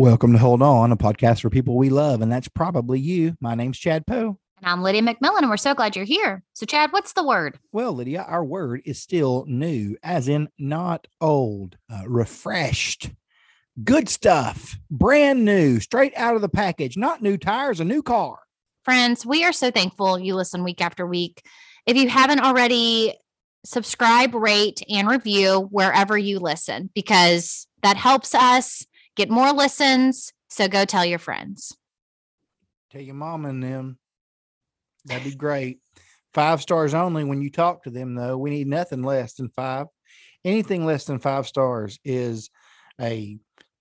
Welcome to Hold On, a podcast for people we love, and that's probably you. My name's Chad Poe. And I'm Lydia McMillan, and we're so glad you're here. So, Chad, what's the word? Well, Lydia, our word is still new, as in not old, uh, refreshed, good stuff, brand new, straight out of the package, not new tires, a new car. Friends, we are so thankful you listen week after week. If you haven't already, subscribe, rate, and review wherever you listen because that helps us get more listens. So go tell your friends. Tell your mom and them. That'd be great. Five stars only when you talk to them, though. We need nothing less than five. Anything less than five stars is a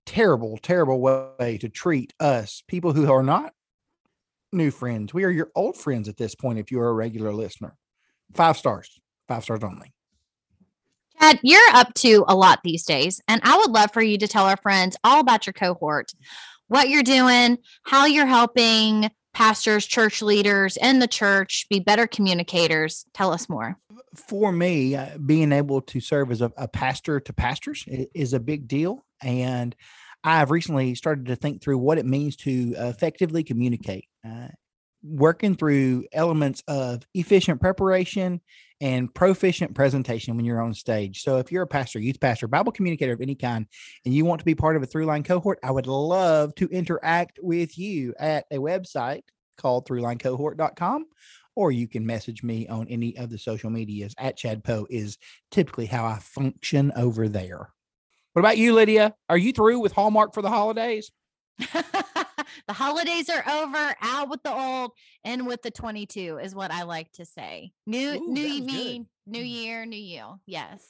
terrible, terrible way to treat us, people who are not new friends. We are your old friends at this point if you're a regular listener. Five stars, five stars only. Chad, you're up to a lot these days, and I would love for you to tell our friends all about your cohort, what you're doing, how you're helping pastors, church leaders and the church be better communicators. Tell us more. For me, uh, being able to serve as a, a pastor to pastors is, a big deal. And I've recently started to think through what it means to effectively communicate. Uh, working through elements of efficient preparation and proficient presentation when you're on stage. So if you're a pastor, youth pastor, Bible communicator of any kind, and you want to be part of a throughline cohort, I would love to interact with you at a website called throughlinecohort.com or you can message me on any of the social medias at Chad Poe is typically how I function over there. What about you, Lydia? Are you through with Hallmark for the holidays? the holidays are over, out with the old, and with the 22 is what I like to say. New Ooh, new that you was good. mean, new mm. year, new you. Yes.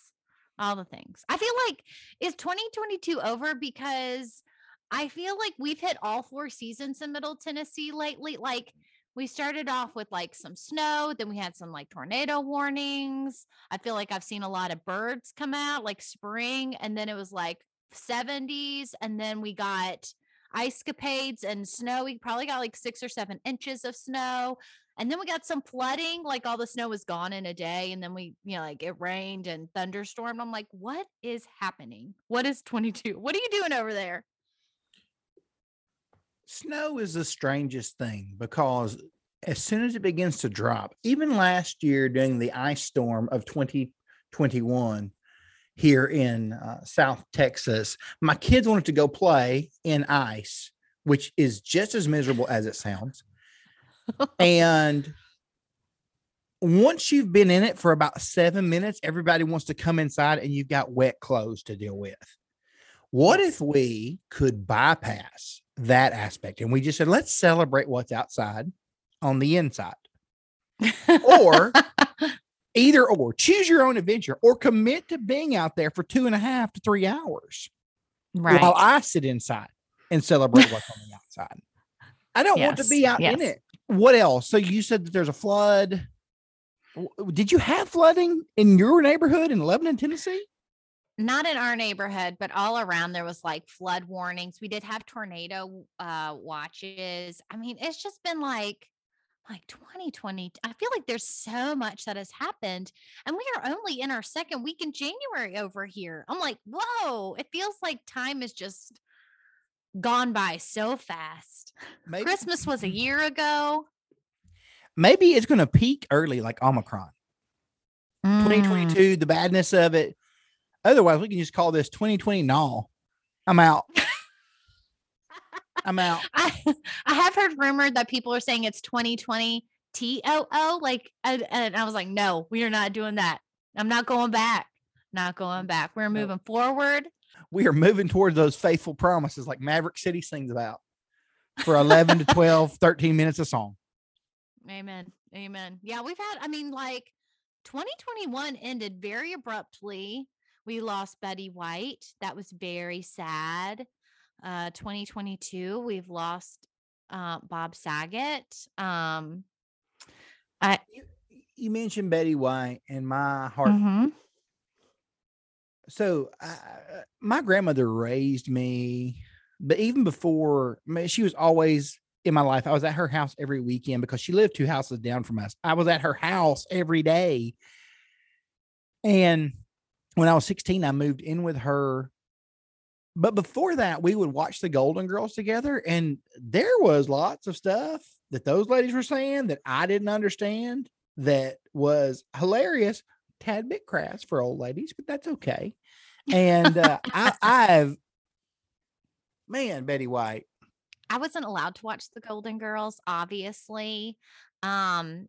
All the things. I feel like is 2022 over because I feel like we've hit all four seasons in Middle Tennessee lately. Like we started off with like some snow, then we had some like tornado warnings. I feel like I've seen a lot of birds come out like spring, and then it was like 70s, and then we got ice capades and snow. We probably got like six or seven inches of snow. And then we got some flooding, like all the snow was gone in a day. And then we, you know, like it rained and thunderstormed. I'm like, what is happening? What is 22? What are you doing over there? Snow is the strangest thing because as soon as it begins to drop, even last year during the ice storm of 2021 here in uh, South Texas, my kids wanted to go play in ice, which is just as miserable as it sounds. and once you've been in it for about seven minutes, everybody wants to come inside and you've got wet clothes to deal with. What if we could bypass that aspect and we just said, let's celebrate what's outside on the inside? Or either or choose your own adventure or commit to being out there for two and a half to three hours right. while I sit inside and celebrate what's on the outside. I don't want to be out in it. What else? So you said that there's a flood. Did you have flooding in your neighborhood in Lebanon, Tennessee? not in our neighborhood, but all around there was like flood warnings. We did have tornado uh watches. I mean, it's just been like like 2020. I feel like there's so much that has happened. And we are only in our second week in January over here. I'm like, whoa, it feels like time is just gone by so fast. Maybe, Christmas was a year ago. maybe it's going to peak early, like Omicron. Mm, 2022, the badness of it. Otherwise, we can just call this 2020 no. I'm out. I'm out. I I have heard rumored that people are saying it's 2020 TOO. Like, and, and I was like, no, we are not doing that. I'm not going back. Not going mm, back. We're No. moving forward. We are moving towards those faithful promises like Maverick City sings about for 11 to 12, 13 minutes a song. Amen. Amen. Yeah, we've had, I mean, like 2021 ended very abruptly. We lost Betty White. That was very sad. Uh 2022, we've lost uh Bob Saget. Um I You mentioned Betty White and my heart. mhm. So, uh, my grandmother raised me, but even before, I mean, she was always in my life. I was at her house every weekend because she lived two houses down from us. I was at her house every day. And when I was 16, I moved in with her but before that, we would watch the Golden Girls together, and there was lots of stuff that those ladies were saying that I didn't understand that was hilarious, tad bit crass for old ladies, but that's okay. And uh, I, I've, man, Betty White, I wasn't allowed to watch the Golden Girls, obviously. Um,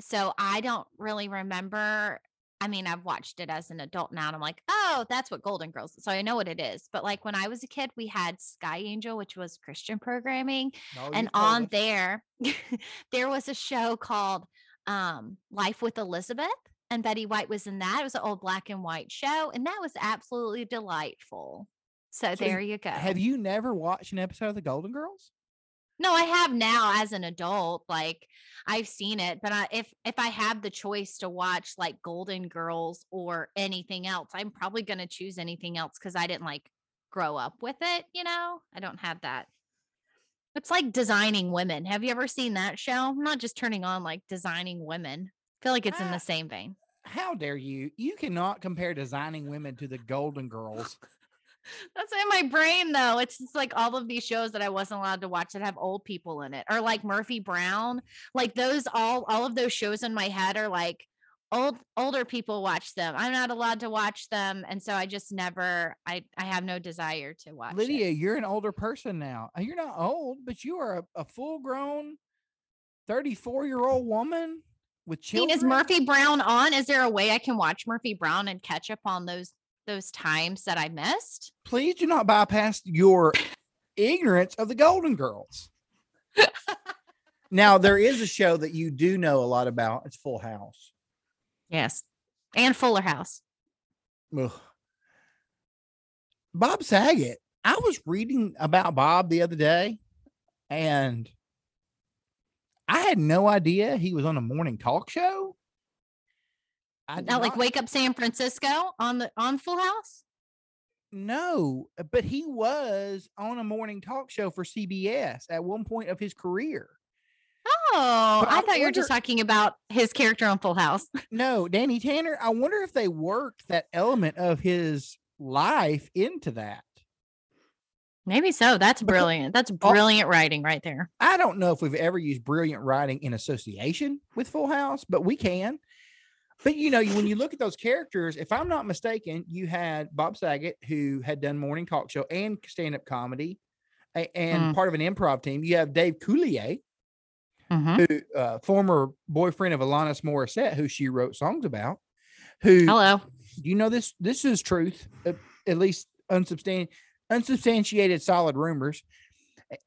so I don't really remember. I mean, I've watched it as an adult now, and I'm like, oh, that's what Golden Girls. is." So I know what it is. But like when I was a kid, we had Sky Angel, which was Christian programming, no, and on us. there, there was a show called um, Life with Elizabeth, and Betty White was in that. It was an old black and white show, and that was absolutely delightful. So, So there you go. have you never watched an episode of the Golden Girls? No, I have now as an adult. Like I've seen it, but I, if if I have the choice to watch like Golden Girls or anything else, I'm probably going to choose anything else because I didn't like grow up with it. You know, I don't have that. It's like designing women. Have you ever seen that show? I'm not just turning on like designing women. I feel like it's in Ah. the same vein. How dare you? You cannot compare designing women to the Golden Girls. That's in my brain though. It's just like all of these shows that I wasn't allowed to watch that have old people in it, or like Murphy Brown. Like those all all of those shows in my head are like old older people watch them. I'm not allowed to watch them, and so I just never. I I have no desire to watch. it. Lydia, you're an older person now. You're not old, but you are a, a full grown 34 year old woman with I mean, children. is Murphy Brown on? Is there a way I can watch Murphy Brown and catch up on those those times that I missed? Please do not bypass your ignorance of the Golden Girls. now, there is a show that you do know a lot about. It's Full House. Yes, and Fuller House. Ugh. Bob Saget. I was reading about Bob the other day and I had no idea he was on a morning talk show. I Not like Wake Up San Francisco on the on Full House. No, uh, but he was on a morning talk show for CBS at one point of his career. Oh, I I thought you were just talking about his character on Full House. No, Danny Tanner. I wonder if they worked that element of his life into that. Maybe so. That's brilliant. That's brilliant writing right there. I don't know if we've ever used brilliant writing in association with Full House, but we can. But you know, when you look at those characters, if I'm not mistaken, you had Bob Saget, who had done morning talk show and stand up comedy, and Mm. part of an improv team. You have Dave Coulier, Mhm. who uh, former boyfriend of Alanis Morissette, who she wrote songs about. Who Hello. you know this? This is truth, uh, at least unsubstan- unsubstantiated, solid rumors.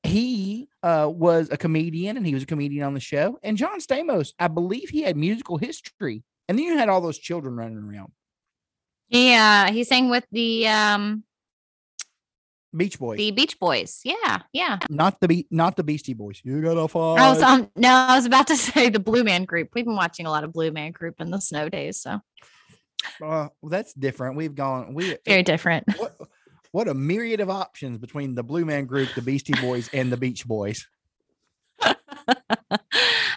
He uh, was a comedian, and he was a comedian on the show. And John Stamos, I believe, he had musical history. And then you had all those children running around. Yeah, he sang with the um Beach Boys, the Beach Boys. Yeah, yeah. not the Be- not the Beastie Boys. You got a I was um no, I was about to say the Blue Man Group. We've been watching a lot of Blue Man Group in the snow days, so Uh, well, that's different. We've gone. We very different. what what a myriad of options between the Blue Man Group, the Beastie Boys, and the Beach Boys.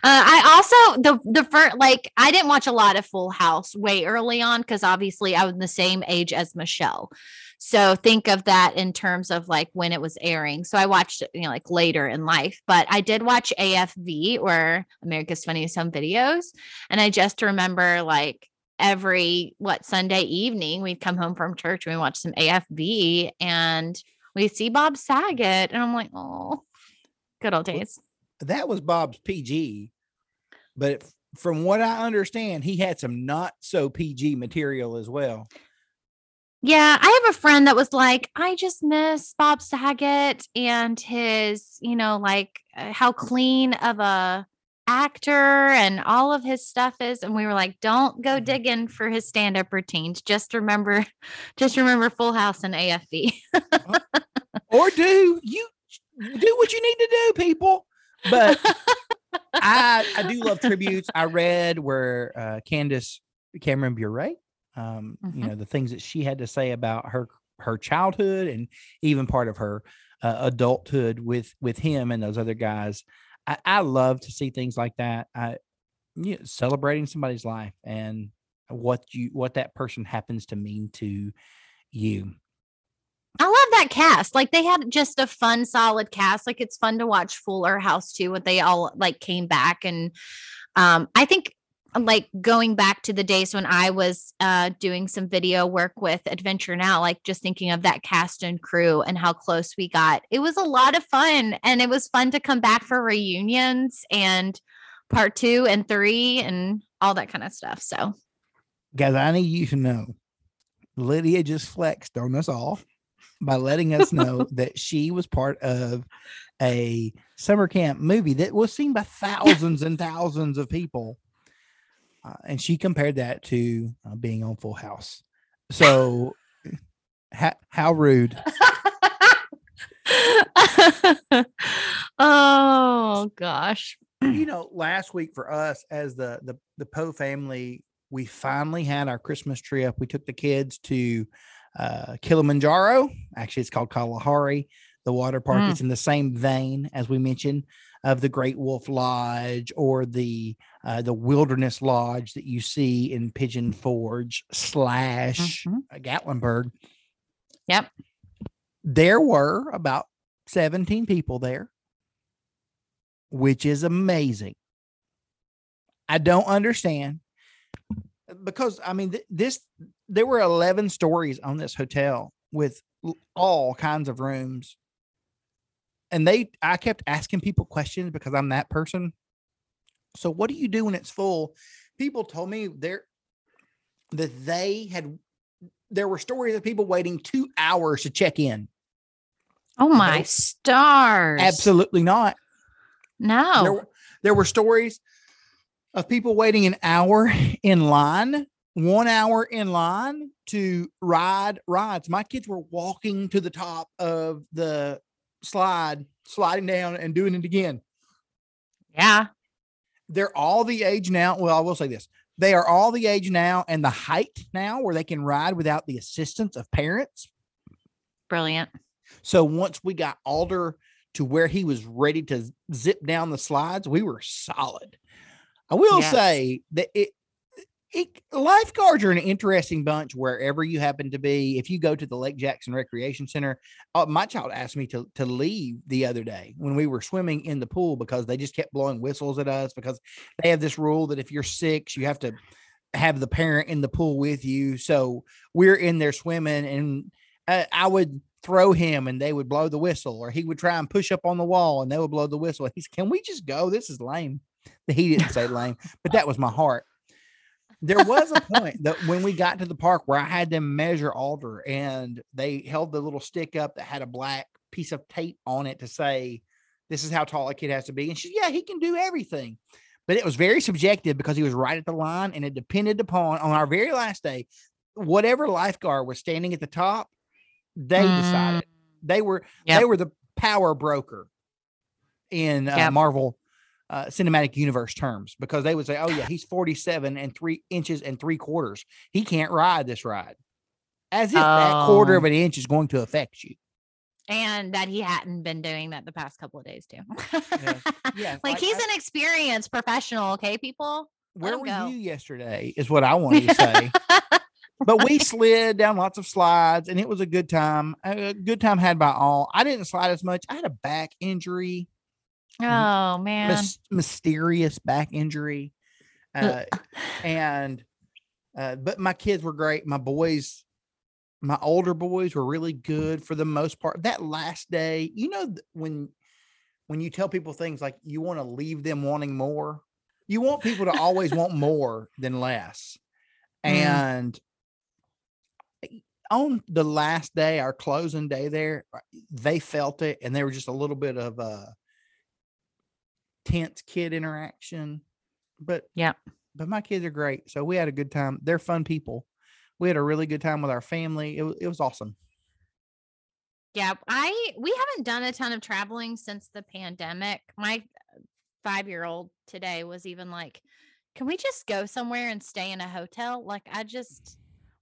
uh, I also the the first like I didn't watch a lot of Full House way early on because obviously I was the same age as Michelle. So think of that in terms of like when it was airing. So I watched it, you know, like later in life, but I did watch AFV or America's Funniest Home Videos, and I just remember like every what Sunday evening we'd come home from church and we watch some AFV and we see Bob Saget, and I'm like, oh, good old days. that was Bob's PG, but from what I understand, he had some not so PG material as well. Yeah, I have a friend that was like, I just miss Bob Saget and his, you know, like uh, how clean of a actor and all of his stuff is. And we were like, don't go Mhm. digging for his stand-up routines. Just remember, just remember Full House and AFV. Or do you do what you need to do, people? But I do love tributes. I read where uh, Candace Cameron Bure, um, you Mhm. know, the things that she had to say about her her childhood and even part of her uh, adulthood with with him and those other guys. I, I love to see things like that. I you know, celebrating somebody's life and what you what that person happens to mean to you. I love that cast. Like they had just a fun, solid cast. Like it's fun to watch Fuller House too, What they all like came back. And um, I think like going back to the days when I was uh, doing some video work with Adventure Now, like just thinking of that cast and crew and how close we got. It was a lot of fun. And it was fun to come back for reunions and part two and three and all that kind of stuff. So, Guys, I need you to know Lydia just flexed on us all by letting us know that she was part of a summer camp movie that was seen by thousands and thousands of people. Uh, and she compared that to uh, being on Full House. So, ha- how rude. oh gosh. you know, last week for us as the the the Poe family, we finally had our Christmas trip. We took the kids to uh, Kilimanjaro. Actually, it's called Kalahari. The water park. Mm. It's in the same vein as we mentioned of the Great Wolf Lodge or the uh, the Wilderness Lodge that you see in Pigeon Forge slash Mhm. uh, Gatlinburg. Yep. There were about 17 people there, which is amazing. I don't understand because I mean, th- this there were 11 stories on this hotel with all kinds of rooms. And they, I kept asking people questions because I'm that person. So, what do you do when it's full? People told me there that they had, there were stories of people waiting two hours to check in. Oh my stars. Absolutely not. No. were- there were stories of people waiting an hour in line, one hour in line to ride rides. My kids were walking to the top of the slide, sliding down and doing it again. Yeah. They're all the age now. Well, I will say this they are all the age now and the height now where they can ride without the assistance of parents. Brilliant. So once we got Alder to where he was ready to zip down the slides, we were solid. I will Yes. say that it, it lifeguards are an interesting bunch wherever you happen to be. If you go to the Lake Jackson Recreation Center, uh, my child asked me to to leave the other day when we were swimming in the pool because they just kept blowing whistles at us because they have this rule that if you're six, you have to have the parent in the pool with you. So we're in there swimming, and uh, I would throw him, and they would blow the whistle, or he would try and push up on the wall, and they would blow the whistle. He's, can we just go? This is lame. He didn't say lame, but that was my heart. There was a point that when we got to the park where I had them measure Alder, and they held the little stick up that had a black piece of tape on it to say, "This is how tall a kid has to be." And she, yeah, he can do everything but it was very subjective because he was right at the line and it depended upon on our very last day whatever lifeguard was standing at the top they decided they were Yep. they were the power broker in uh, Yep. marvel uh, cinematic universe terms because they would say oh yeah he's 47 and three inches and three quarters he can't ride this ride as if that quarter Oh. of an inch is going to affect you and that he hadn't been doing that the past couple of days too. Yeah, like like, he's I- an experienced professional, okay, people. Where were go. you yesterday is what i wanted to say but we slid down lots of slides and it was a good time a good time had by all i didn't slide as much i had a back injury oh man. mys- mysterious back injury uh, and uh, but my kids were great. My boys my older boys were really good for the most part. That last day you know when when you tell people things like you want to leave them wanting more you want people to always want more than less. Mm. and on the last day our closing day there uh, they felt it and they were just a little bit of uh tense kid interaction but yeah, but my kids are great so we had a good time they're fun people we had a really good time with our family it, it was awesome Yeah, I we haven't done a ton of traveling since the pandemic. My five year old today was even like, "Can we just go somewhere and stay in a hotel?" Like, I just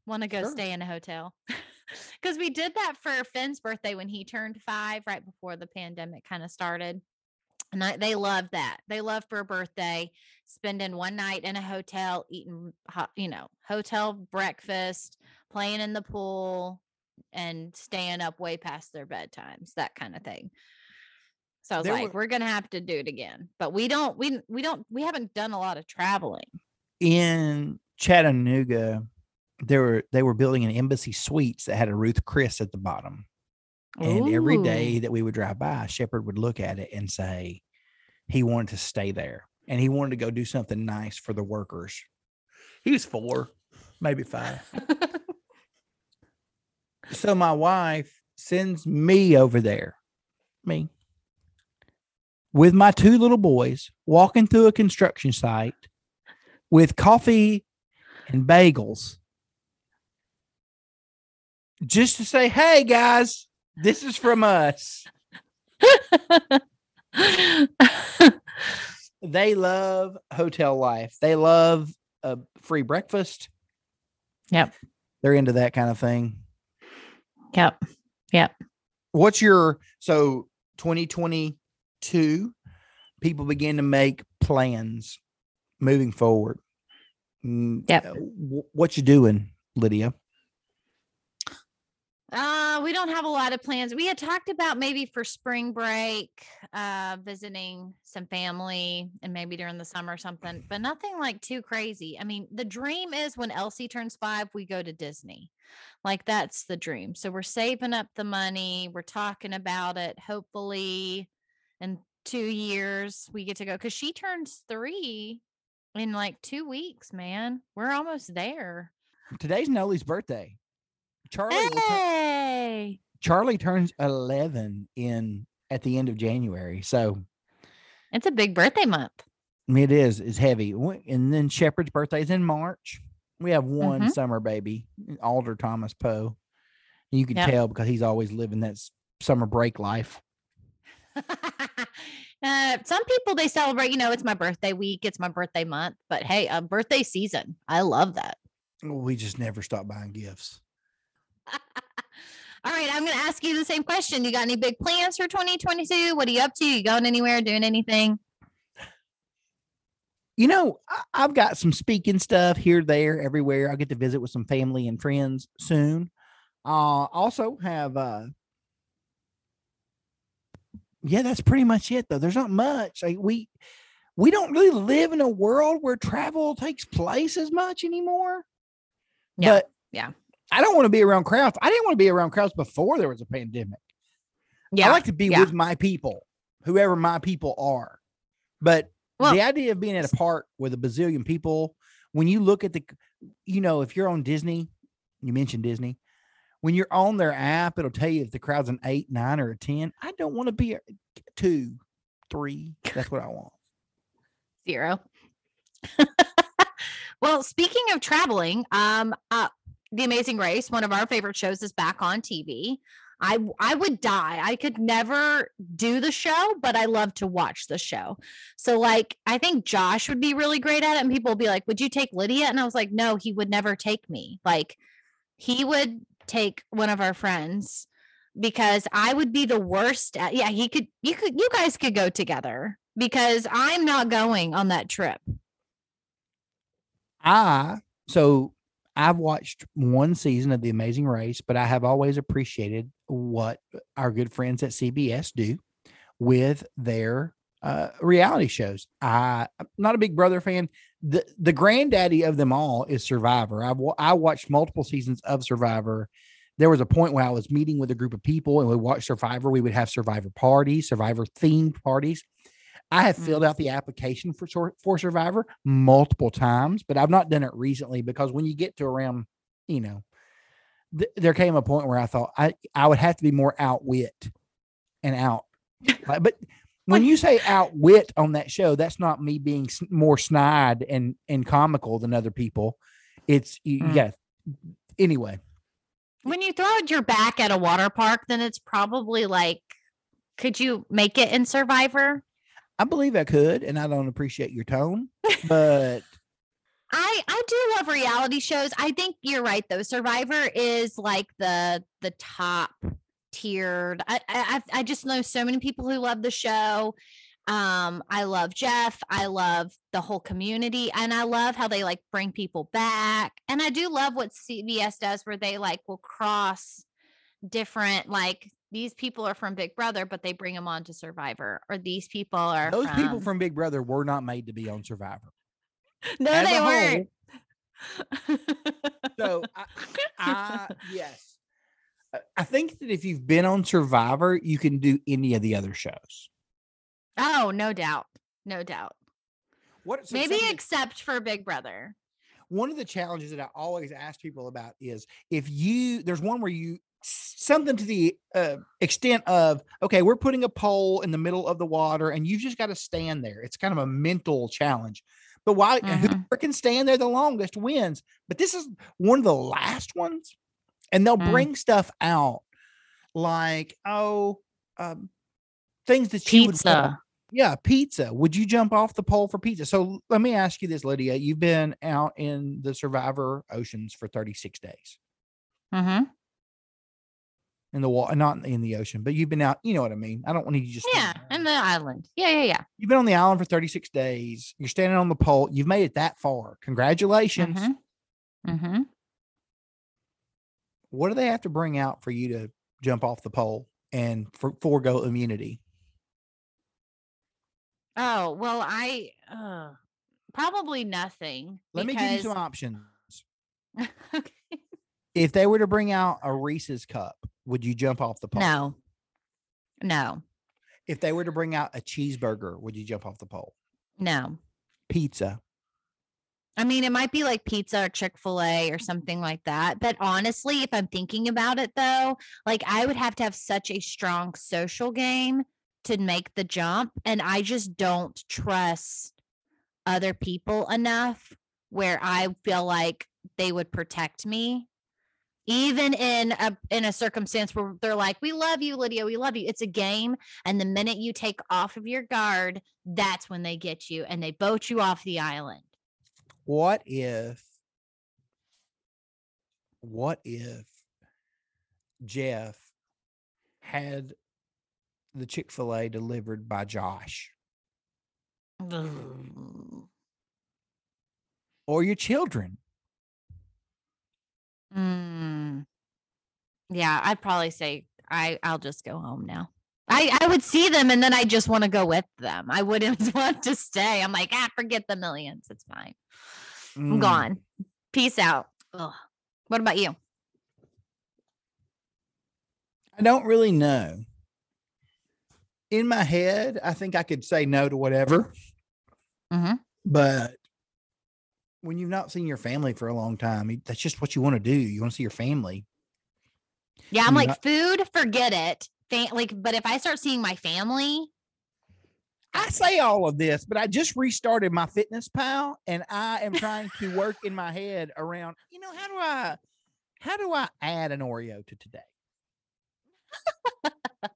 want to go Sure. stay in a hotel because we did that for Finn's birthday when he turned five, right before the pandemic kind of started. And I, they love that. They love for a birthday spending one night in a hotel, eating hot, you know, hotel breakfast, playing in the pool, and staying up way past their bedtimes, that kind of thing. So I was There like, were- we're gonna have to do it again. But we don't we we don't we haven't done a lot of traveling. in Chattanooga, they were they were building an embassy suites that had a Ruth Chris at the bottom. And every day that we would drive by, Shepard would look at it and say he wanted to stay there and he wanted to go do something nice for the workers. He was four, maybe five. so my wife sends me over there, me, with my two little boys walking through a construction site with coffee and bagels just to say, hey guys, this is from us. They love hotel life. They love a free breakfast. Yep. They're into that kind of thing. yep. Yep. What's your so 2022 people begin to make plans moving forward. Mm, Yep. uh, What you doing, Lydia? Uh, we don't have a lot of plans. We had talked about maybe for spring break, uh, visiting some family and maybe during the summer or something, but nothing like too crazy. I mean, the dream is when Elsie turns five, we go to Disney. Like that's the dream. So we're saving up the money. We're talking about it. Hopefully, in two years, we get to go because she turns three in like two weeks, man. We're almost there. Today's Noli's birthday. Charlie Hey. Charlie turns 11 in at the end of January. So It's a big birthday month. it is is heavy. And then Shepard's birthday is in March. We have one Mhm. summer baby, Alder Thomas Poe. You can Yep. tell because he's always living that summer break life. uh, some people they celebrate, you know, it's my birthday week, it's my birthday month, but hey, a birthday season. I love that. We just never stop buying gifts. All right, I'm going to ask you the same question. You got any big plans for 2022? What are you up to? You going anywhere, doing anything? You know, I've got some speaking stuff here, there, everywhere. I'll get to visit with some family and friends soon. Uh also have uh yeah, that's pretty much it though. There's not much. Like we we don't really live in a world where travel takes place as much anymore. Yeah, But yeah. I don't want to be around crowds. I didn't want to be around crowds before there was a pandemic. Yeah. I like to be yeah. with my people, whoever my people are. But Well- the idea of being at a park with a bazillion people, when you look at the, you know, if you're on Disney, you mentioned Disney, when you're on their app, it'll tell you if the crowd's an eight, nine, or a 10. I don't want to be a two, three. That's what I want. zero. well, speaking of traveling, um, uh, The Amazing Race, one of our favorite shows, is back on TV. I I would die. I could never do the show, but I love to watch the show. So like I think Josh would be really great at it. And people will be like, Would you take Lydia? And I was like, No, he would never take me. Like he would take one of our friends because I would be the worst at yeah, he could you could you guys could go together because I'm not going on that trip. Ah, so I've watched one season of The Amazing Race, but I have always appreciated what our good friends at CBS do with their uh, reality shows. I, I'm not a Big Brother fan. the The granddaddy of them all is Survivor. Wa- I watched multiple seasons of Survivor. There was a point where I was meeting with a group of people and we watched Survivor. We would have Survivor parties, Survivor themed parties. I have filled out the application for for Survivor multiple times, but I've not done it recently because when you get to around, you know, th- there came a point where I thought I I would have to be more outwit and out. Like, but when you say outwit on that show, that's not me being more snide and and comical than other people. It's you, Mm. yeah. Anyway, When you throw your back at a water park, then it's probably like, could you make it in Survivor? I believe I could, and I don't appreciate your tone, but I I do love reality shows. I think you're right though. Survivor is like the the top tiered. I I I've- just know so many people who love the show. Um, I love Jeff. I love the whole community, and I love how they like bring people back. And I do love what CBS does, where they like will cross different like these people are from Big Brother, but they bring them on to Survivor, or these people are Those from, people from Big Brother were not made to be on Survivor. no, As they weren't. So I, I yes, I- think that if you've been on Survivor, you can do any of the other shows. oh, no doubt, no doubt. What so Maybe except for Big Brother. one of the challenges that I always ask people about is if you there's one where you something to the uh, extent of okay we're putting a pole in the middle of the water and you've just got to stand there it's kind of a mental challenge but why Mhm. whoever can stand there the longest wins but this is one of the last ones and they'll Mm. bring stuff out like oh um, things that you would want- Pizza. yeah, pizza. Would you jump off the pole for pizza? So let me ask you this, Lydia. You've been out in the Survivor oceans for 36 days Mm-hmm. In the water, not in the ocean, but you've been out. You know what I mean? I don't want you to just Yeah, in the island. Yeah, yeah, yeah. You've been on the island for 36 days. You're standing on the pole. You've made it that far. Congratulations. Mhm. Mm-hmm. What do they have to bring out for you to jump off the pole and for, forego immunity? Oh well, I uh, probably nothing. Let me give you some options. okay. If they were to bring out a Reese's cup, would you jump off the pole? No, no, If they were to bring out a cheeseburger, would you jump off the pole? no. Pizza. I mean, it might be like pizza or Chick fil A or something like that. But honestly, if I'm thinking about it though, like I would have to have such a strong social game to make the jump. And I just don't trust other people enough where I feel like they would protect me. Even in a in a circumstance where they're like, "We love you, Lydia. We love you." It's a game, and the minute you take off of your guard, that's when they get you and they boat you off the island. What if what if Jeff had the Chick-fil-A delivered by Josh or your children? Mm. Yeah, I'd probably say I I'll just go home now. I I would see them and then I just want to go with them. I wouldn't want to stay. I'm like, ah, forget the millions. It's fine. I'm Mm, gone. Peace out. Ugh. What about you? I don't really know. In my head, I think I could say no to whatever, Mhm. but when you've not seen your family for a long time, that's just what you want to do. You want to see your family. Yeah, I'm like food, forget it. Fa- like, but if I start seeing my family, I say all of this, but I just restarted my fitness pal and I am trying to work in my head around, you know, how do I how do I add an Oreo to today?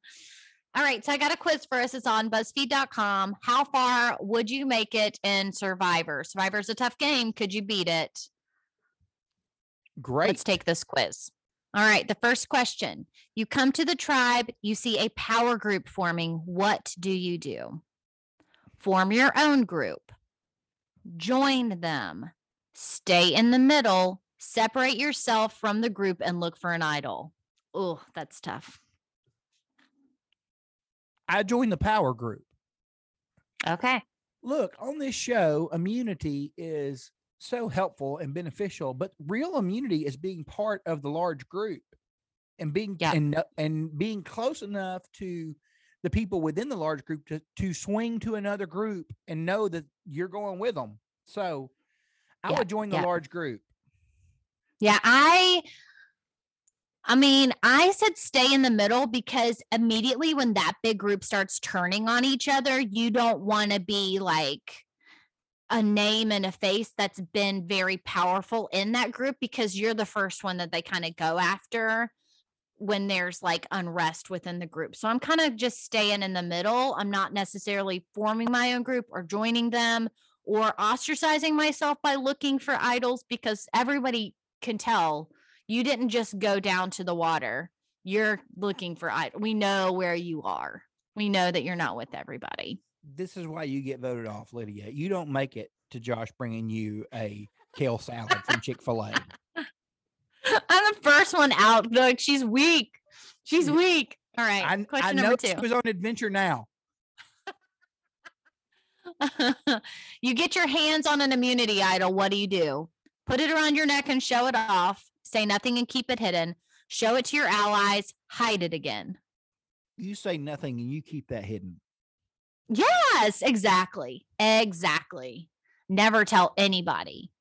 all right. So I got a quiz for us. It's on BuzzFeed.com. How far would you make it in Survivor? Survivor's is a tough game. Could you beat it? Great. Let's take this quiz. All right. The first question You come to the tribe, you see a power group forming. What do you do? Form your own group, join them, stay in the middle, separate yourself from the group, and look for an idol. Oh, that's tough. I joined the power group. Okay. Look, on this show, immunity is so helpful and beneficial, but real immunity is being part of the large group and being Yeah. and uh, and being close enough to the people within the large group to to swing to another group and know that you're going with them. So I Yeah, would join the yeah. large group. Yeah, I I mean, I said stay in the middle because immediately when that big group starts turning on each other, you don't want to be like a name and a face that's been very powerful in that group because you're the first one that they kind of go after when there's like unrest within the group. So I'm kind of just staying in the middle. I'm not necessarily forming my own group or joining them or ostracizing myself by looking for idols because everybody can tell you didn't just go down to the water. You're looking for idol. We know where you are. We know that you're not with everybody. This is why you get voted off, Lydia. You don't make it to Josh bringing you a kale salad from Chick Fil A. I'm the first one out. Like she's weak. She's weak. All right. I, I question know number she two. was on adventure now. you get your hands on an immunity idol. What do you do? Put it around your neck and show it off. Say nothing and keep it hidden. Show it to your allies. Hide it again. You say nothing and you keep that hidden. Yes, exactly. Exactly. Never tell anybody.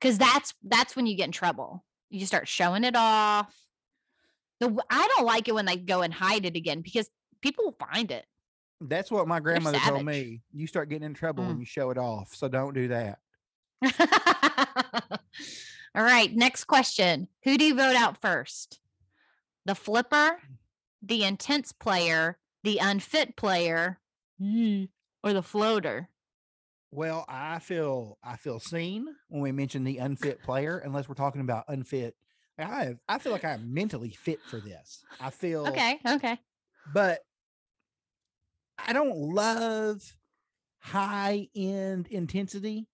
Cuz that's that's when you get in trouble. You start showing it off. The I don't like it when they go and hide it again because people will find it. That's what my grandmother told me. You start getting in trouble when Mm. you show it off. So don't do that. All right, next question. Who do you vote out first? The flipper, the intense player, the unfit player, or the floater? Well, I feel I feel seen when we mention the unfit player, unless we're talking about unfit. I have, I feel like I'm mentally fit for this. I feel Okay, okay. but I don't love high end intensity.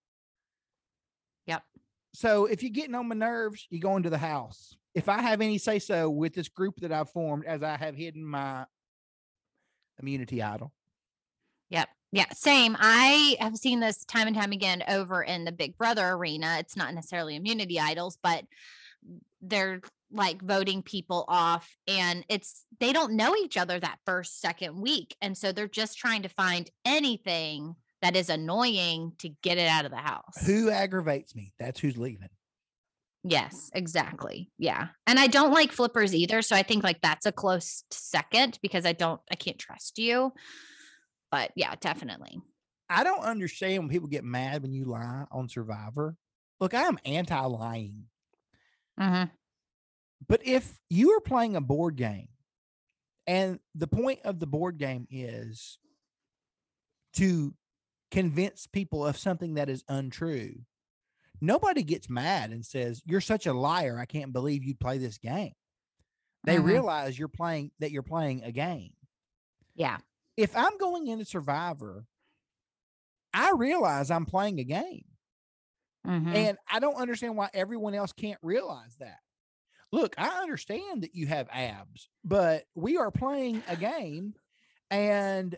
So if you're getting on my nerves, you go into the house. If I have any say so with this group that I've formed, as I have hidden my immunity idol. Yep. Yeah, same. I have seen this time and time again over in the Big Brother arena. It's not necessarily immunity idols, but they're like voting people off and it's they don't know each other that first second week and so they're just trying to find anything that is annoying to get it out of the house. Who aggravates me? That's who's leaving. Yes, exactly. Yeah. And I don't like flippers either, so I think like that's a close second because I don't I can't trust you. But yeah, definitely. I don't understand when people get mad when you lie on Survivor. Look, I am anti lying. Mhm. But if you are playing a board game, and the point of the board game is to convince people of something that is untrue, nobody gets mad and says, You're such a liar. I can't believe you'd play this game. They Mhm. realize you're playing that you're playing a game. Yeah. If I'm going into Survivor, I realize I'm playing a game. Mhm. And I don't understand why everyone else can't realize that. Look, I understand that you have abs, but we are playing a game. And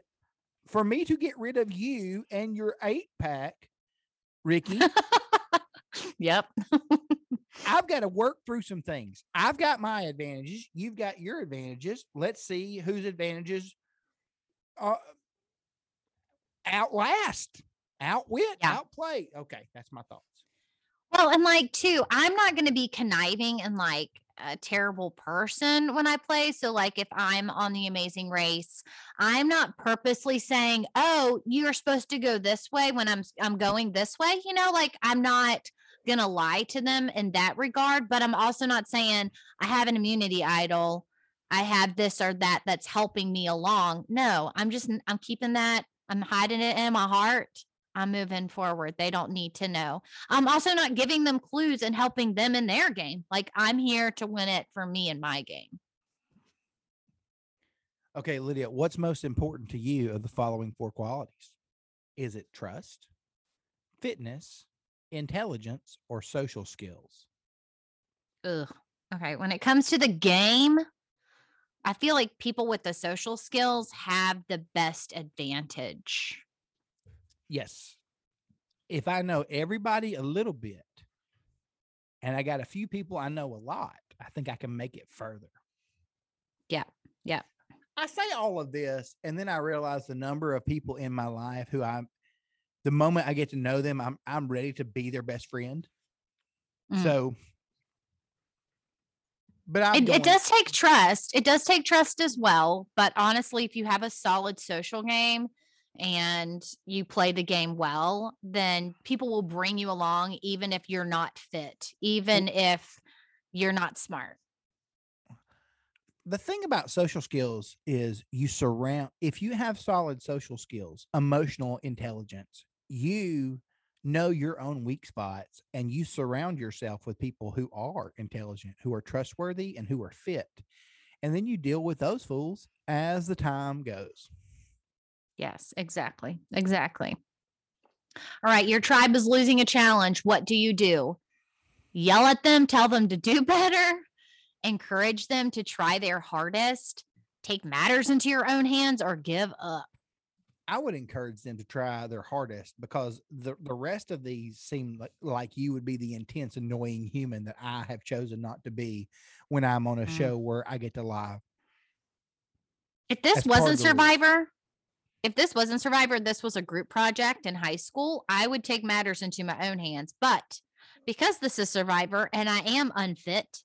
for me to get rid of you and your eight pack, Ricky, Yep. I've got to work through some things. I've got my advantages. You've got your advantages. Let's see whose advantages uh, outlast, outwit, Yeah. outplay. Okay, that's my thoughts. Well, and like too, I'm not going to be conniving and like a terrible person when I play. So like if I'm on the amazing race, I'm not purposely saying, "Oh, you're supposed to go this way when I'm I'm going this way." You know, like I'm not to lie to them in that regard, but I'm also not saying I have an immunity idol. I have this or that that's helping me along. No, I'm just I'm keeping that I'm hiding it in my heart. I'm moving forward. They don't need to know. I'm also not giving them clues and helping them in their game. Like I'm here to win it for me in my game. Okay, Lydia, what's most important to you of the following four qualities? Is it trust, fitness, intelligence, or social skills? Ugh. Okay. When it comes to the game, I feel like people with the social skills have the best advantage. Yes. If I know everybody a little bit and I got a few people I know a lot, I think I can make it further. Yeah, yeah. I say all of this and then I realize the number of people in my life who I'm the moment I get to know them, I'm I'm ready to be their best friend. Mm. So but It, it does take trust. It does take trust as well. But honestly, if you have a solid social game and you play the game well, then people will bring you along, even if you're not fit, even if you're not smart. the thing about social skills is you surround if you have solid social skills emotional intelligence you know your own weak spots and you surround yourself with people who are intelligent who are trustworthy and who are fit and then you deal with those fools as the time goes Yes, exactly. Exactly. All right. Your tribe is losing a challenge. What do you do? Yell at them, tell them to do better, encourage them to try their hardest, take matters into your own hands, or give up. I would encourage them to try their hardest because the, the rest of these seem like, like you would be the intense, annoying human that I have chosen not to be when I'm on a Mm. show where I get to lie. If this As wasn't. Survivor, if this wasn't Survivor, this was a group project in high school, I would take matters into my own hands. But because this is Survivor and I am unfit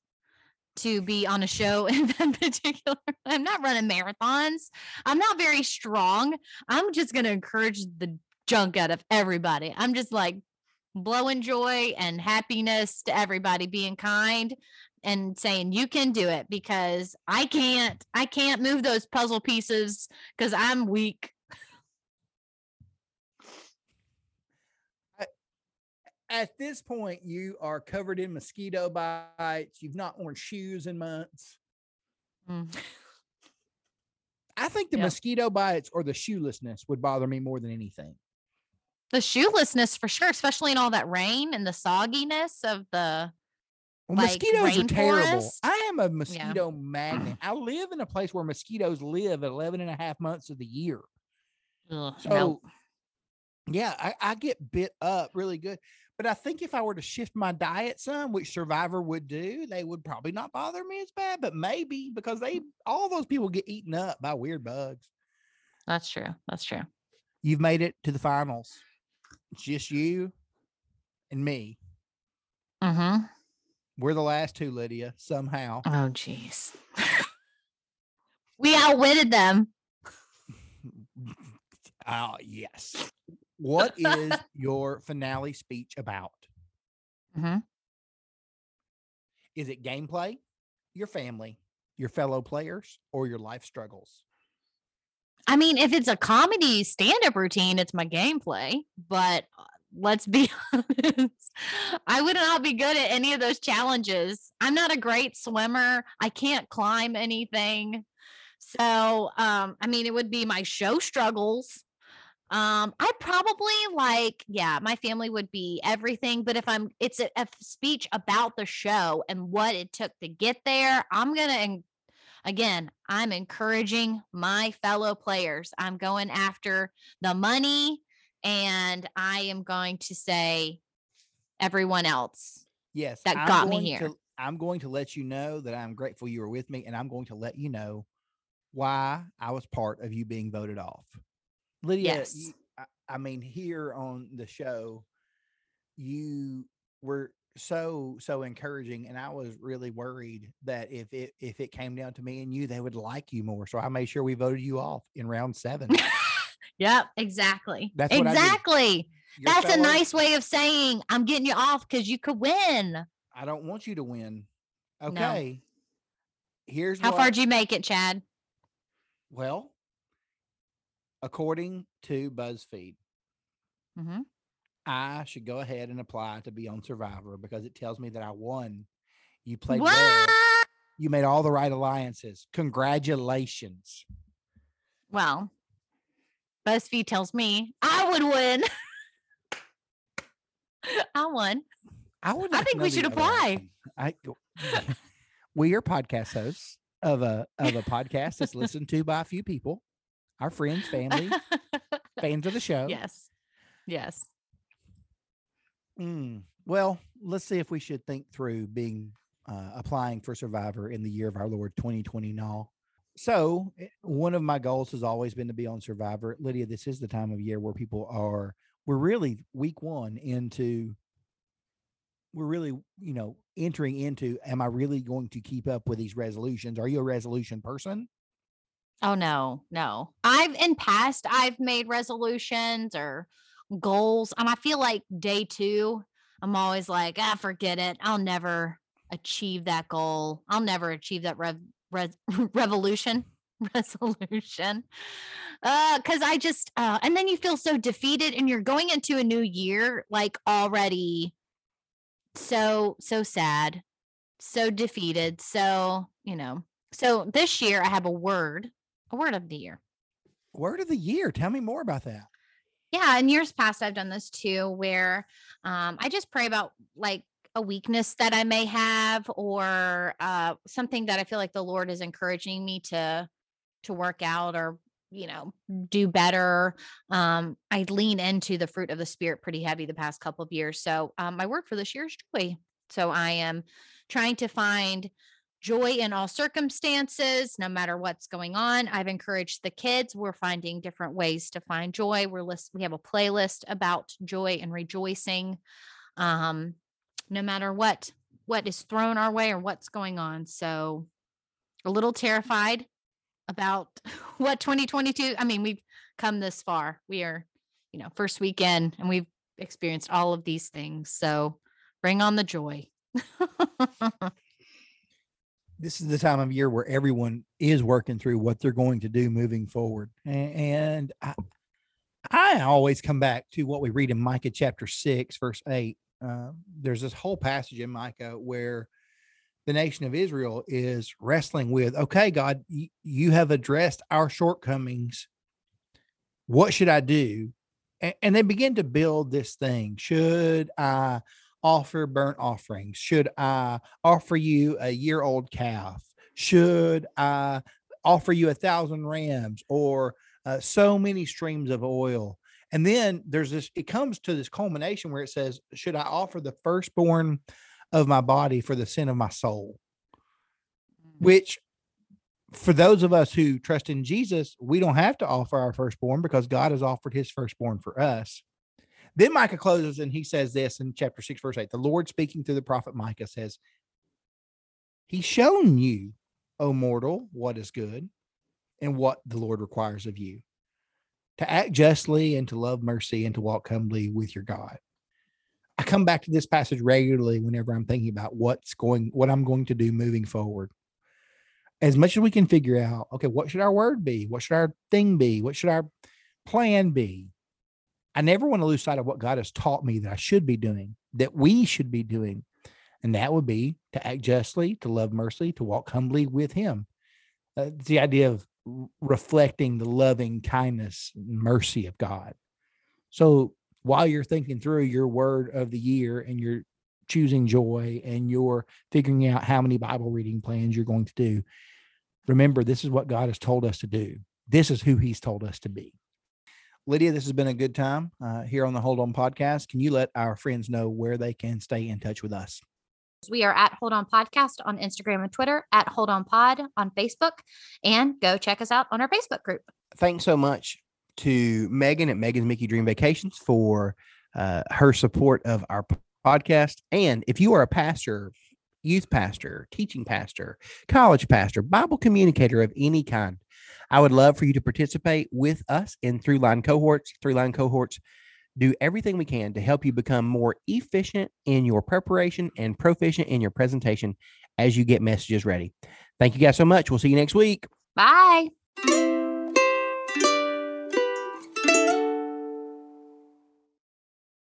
to be on a show in that particular, I'm not running marathons. I'm not very strong. I'm just going to encourage the junk out of everybody. I'm just like blowing joy and happiness to everybody, being kind and saying you can do it because I can't I can't move those puzzle pieces because I'm weak. At this point, you are covered in mosquito bites. You've not worn shoes in months. Mm. I think the mosquito bites or the shoelessness would bother me more than anything. The shoelessness for sure, especially in all that rain and the sogginess of the Well, Like mosquitoes are terrible. rainforest? I am a mosquito magnet. I live in a place where mosquitoes live 11 and a half months of the year. Ugh, So, no. yeah, I, I get bit up really good. But I think if I were to shift my diet some, which Survivor would do, they would probably not bother me as bad, but maybe because they, all those people get eaten up by weird bugs. that's true. That's true. You've made it to the finals. It's just you and me. Mm-hmm. We're the last two, Lydia, somehow. Oh jeez. we outwitted them. Oh, yes. What is your finale speech about? Mhm. Is it gameplay, your family, your fellow players, or your life struggles? I mean, if it's a comedy stand-up routine, it's my gameplay. But uh, let's be honest, I would not be good at any of those challenges. I'm not a great swimmer. I can't climb anything. So, um, I mean, it would be my show struggles. Um, I probably like, yeah, my family would be everything. But if I'm, it's a, a speech about the show and what it took to get there, I'm gonna again, I'm encouraging my fellow players. I'm going after the money and I am going to say everyone else. Yes. That I'm got me here. to- I'm going to let you know that I'm grateful you were with me, and I'm going to let you know why I was part of you being voted off. Lydia, Yes. you- I, I mean, here on the show, you were so so encouraging, and I was really worried that if it if it came down to me and you, they would like you more. So I made sure we voted you off in round seven. Yep, exactly. That's what I do. exactly. That's a nice way of saying I'm getting you off because you could win. I don't want you to win. No. Okay. Here's How what, far did you make it, Chad? Well, according to BuzzFeed, hmm I should go ahead and apply to be on Survivor because it tells me that I won. You played What? well. You made all the right alliances. Congratulations. Well, BuzzFeed tells me I would win. I won. I would. I think we should apply. I we are podcast hosts of a of a podcast that's listened to by a few people, our friends, family, fans of the show. yes. Yes. Mm, Well, let's see if we should think through being uh, applying for Survivor in the year of our Lord 2020 now. So, eh, one of my goals has always been to be on Survivor. Lydia, this is the time of year where people are, we're really week one into, we're really, you know, entering into, am I really going to keep up with these resolutions? Are you a resolution person? Oh no, no. I've in past I've made resolutions or goals. And I feel like day two, I'm always like, ah, forget it. I'll never achieve that goal. I'll never achieve that rev- res- revolution resolution. Uh, cause I just uh and then you feel so defeated and you're going into a new year like already so so sad, so defeated. So, you know, so this year I have a word, a word of the year. Word of the year. Tell me more about that. Yeah, in years past I've done this too, where um, I just pray about like a weakness that I may have or uh, something that I feel like the Lord is encouraging me to to work out or you know do better um i lean into the fruit of the spirit pretty heavy the past couple of years so um, my word for this year is joy so i am trying to find joy in all circumstances no matter what's going on. I've encouraged the kids we're finding different ways to find joy. We're list we have a playlist about joy and rejoicing um no matter what what is thrown our way or what's going on. So a little terrified about what 2022 i mean we've come this far. We are you know first weekend and we've experienced all of these things. So bring on the joy this is the time of year where everyone is working through what they're going to do moving forward. And I, I always come back to what we read in Micah chapter 6, verse 8. Uh, there's this whole passage in Micah where the nation of Israel is wrestling with, okay, God, you have addressed our shortcomings. What should I do? And they begin to build this thing. Should I offer burnt offerings? Should I offer you a year old calf? Should I offer you a thousand rams or uh, so many streams of oil? And then there's this, it comes to this culmination where it says, Should I offer the firstborn of my body for the sin of my soul? Which, for those of us who trust in Jesus, we don't have to offer our firstborn because God has offered his firstborn for us. Then Micah closes and he says this in chapter 6, verse 8. The Lord speaking through the prophet Micah says, He's shown you, O mortal, what is good and what the Lord requires of you to act justly and to love mercy and to walk humbly with your God. I come back to this passage regularly whenever I'm thinking about what's going, what I'm going to do moving forward. As much as we can figure out, okay, what should our word be? What should our thing be? What should our plan be? I never want to lose sight of what God has taught me that I should be doing, that we should be doing. And that would be to act justly, to love mercy, to walk humbly with Him. Uh, the idea of reflecting the loving kindness mercy of God. So while you're thinking through your word of the year and you're choosing joy and you're figuring out how many Bible reading plans you're going to do, remember this is what God has told us to do. This is who He's told us to be. Lydia, this has been a good time uh, here on the Hold On podcast. Can you let our friends know where they can stay in touch with us? We are at Hold On Podcast on Instagram and Twitter, at Hold On Pod on Facebook, and go check us out on our Facebook group. Thanks so much to Megan at Megan's Mickey Dream Vacations for uh, her support of our podcast. And if you are a pastor, youth pastor, teaching pastor, college pastor, Bible communicator of any kind, I would love for you to participate with us in Throughline cohorts. Throughline cohorts do everything we can to help you become more efficient in your preparation and proficient in your presentation as you get messages ready. Thank you guys so much. We'll see you next week. Bye.